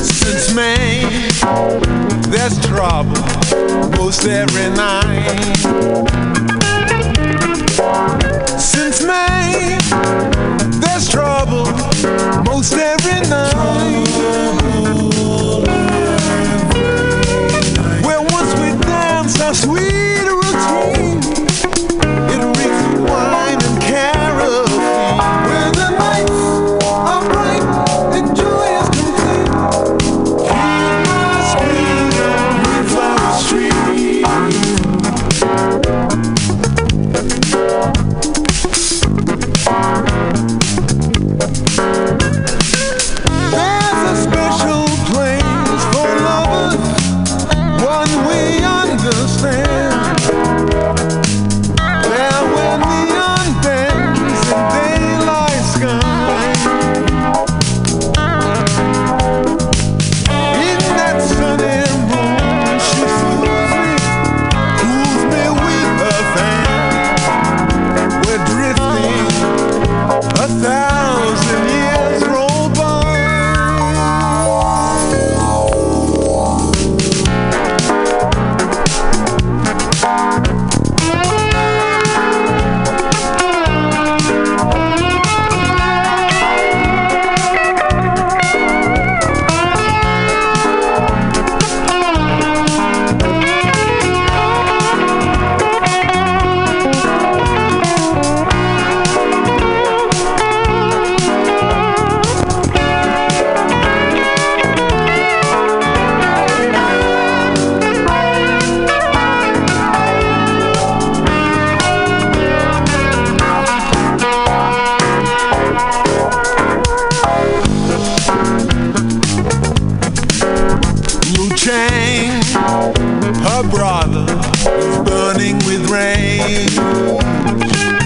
Since May, there's trouble most every night. Since May, there's trouble most every night. Well, once we dance our sweet Her brother is burning with rage.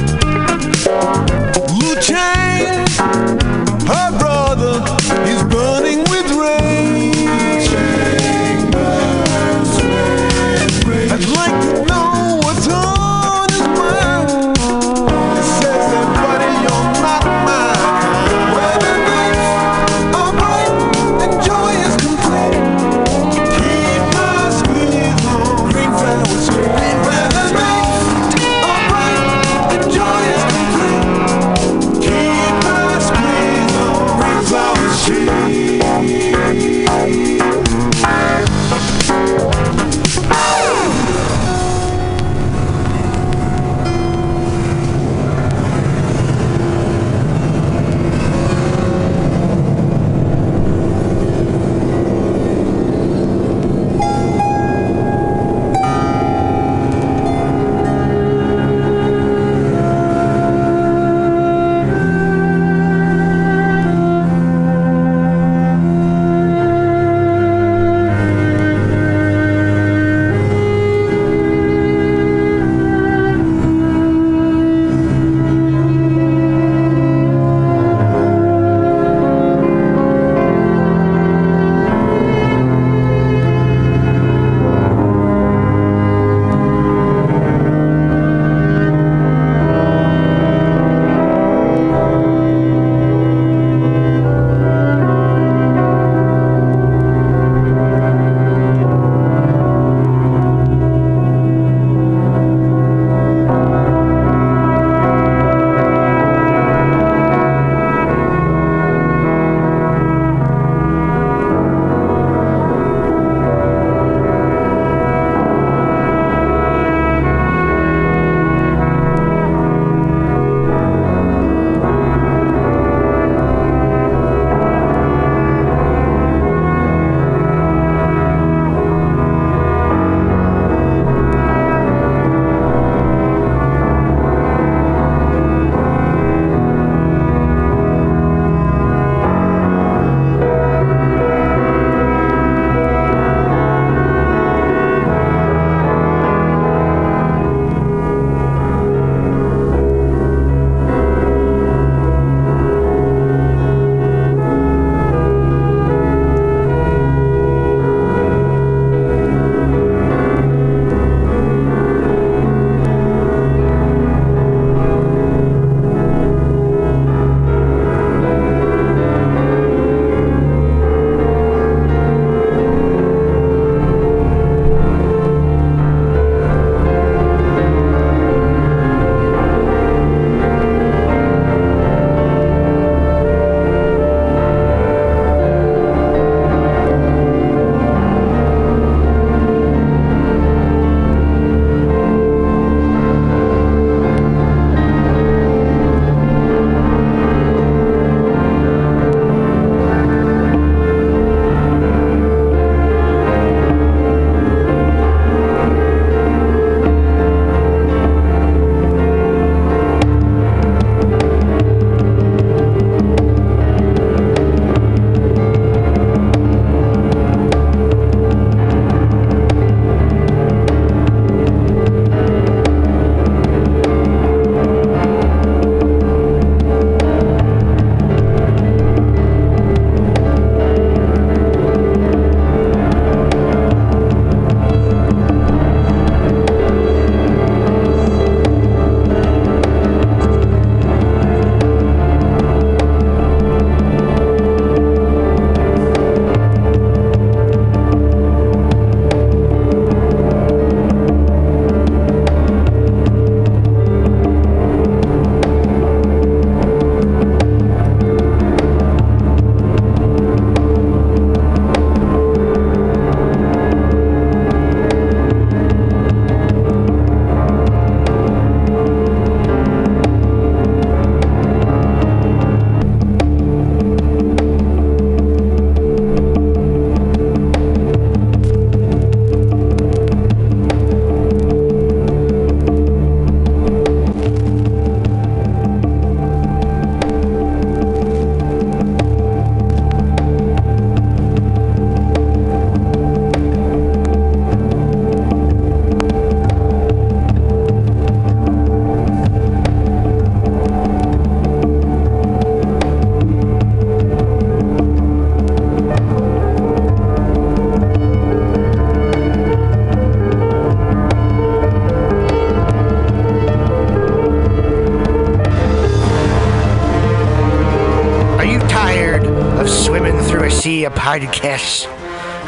Sea of podcasts?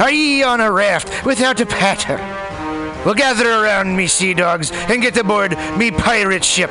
Are ye on a raft without a paddle? Well, gather around me, sea dogs, and get aboard me pirate ship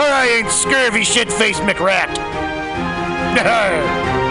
I ain't scurvy shit-faced McRat.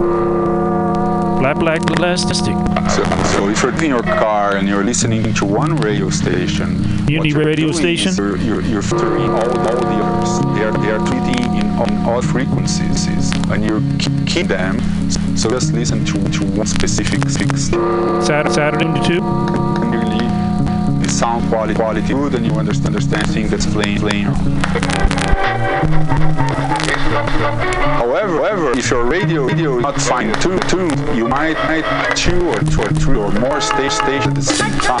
Black Black Plastic. So, so if you're in your car and you're listening to one radio station, you're radio station? You're, you're, you're filtering all, all the others. They are, they are treating in on all frequencies, and you keep, them. So just listen to, to one specific fix. Saturday, Saturday to 2. Really, the sound quality quality good, and you understand understand things that's playing playing. However, however, if your radio radio is not fine tuned, tuned, you might need two or two or three or more stage stage at the same time.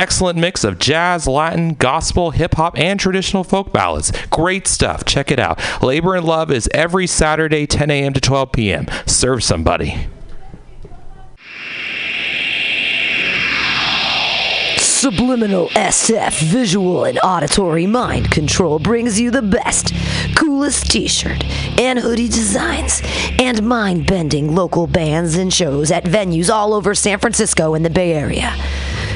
excellent mix of jazz, Latin, gospel, hip hop, and traditional folk ballads. Great stuff. Check it out. Labor and Love is every Saturday, 10 a.m. to 12 p.m. Serve somebody. Subliminal SF visual and auditory mind control brings you the best coolest t shirt and hoodie designs and mind bending local bands and shows at venues all over San Francisco and the Bay Area.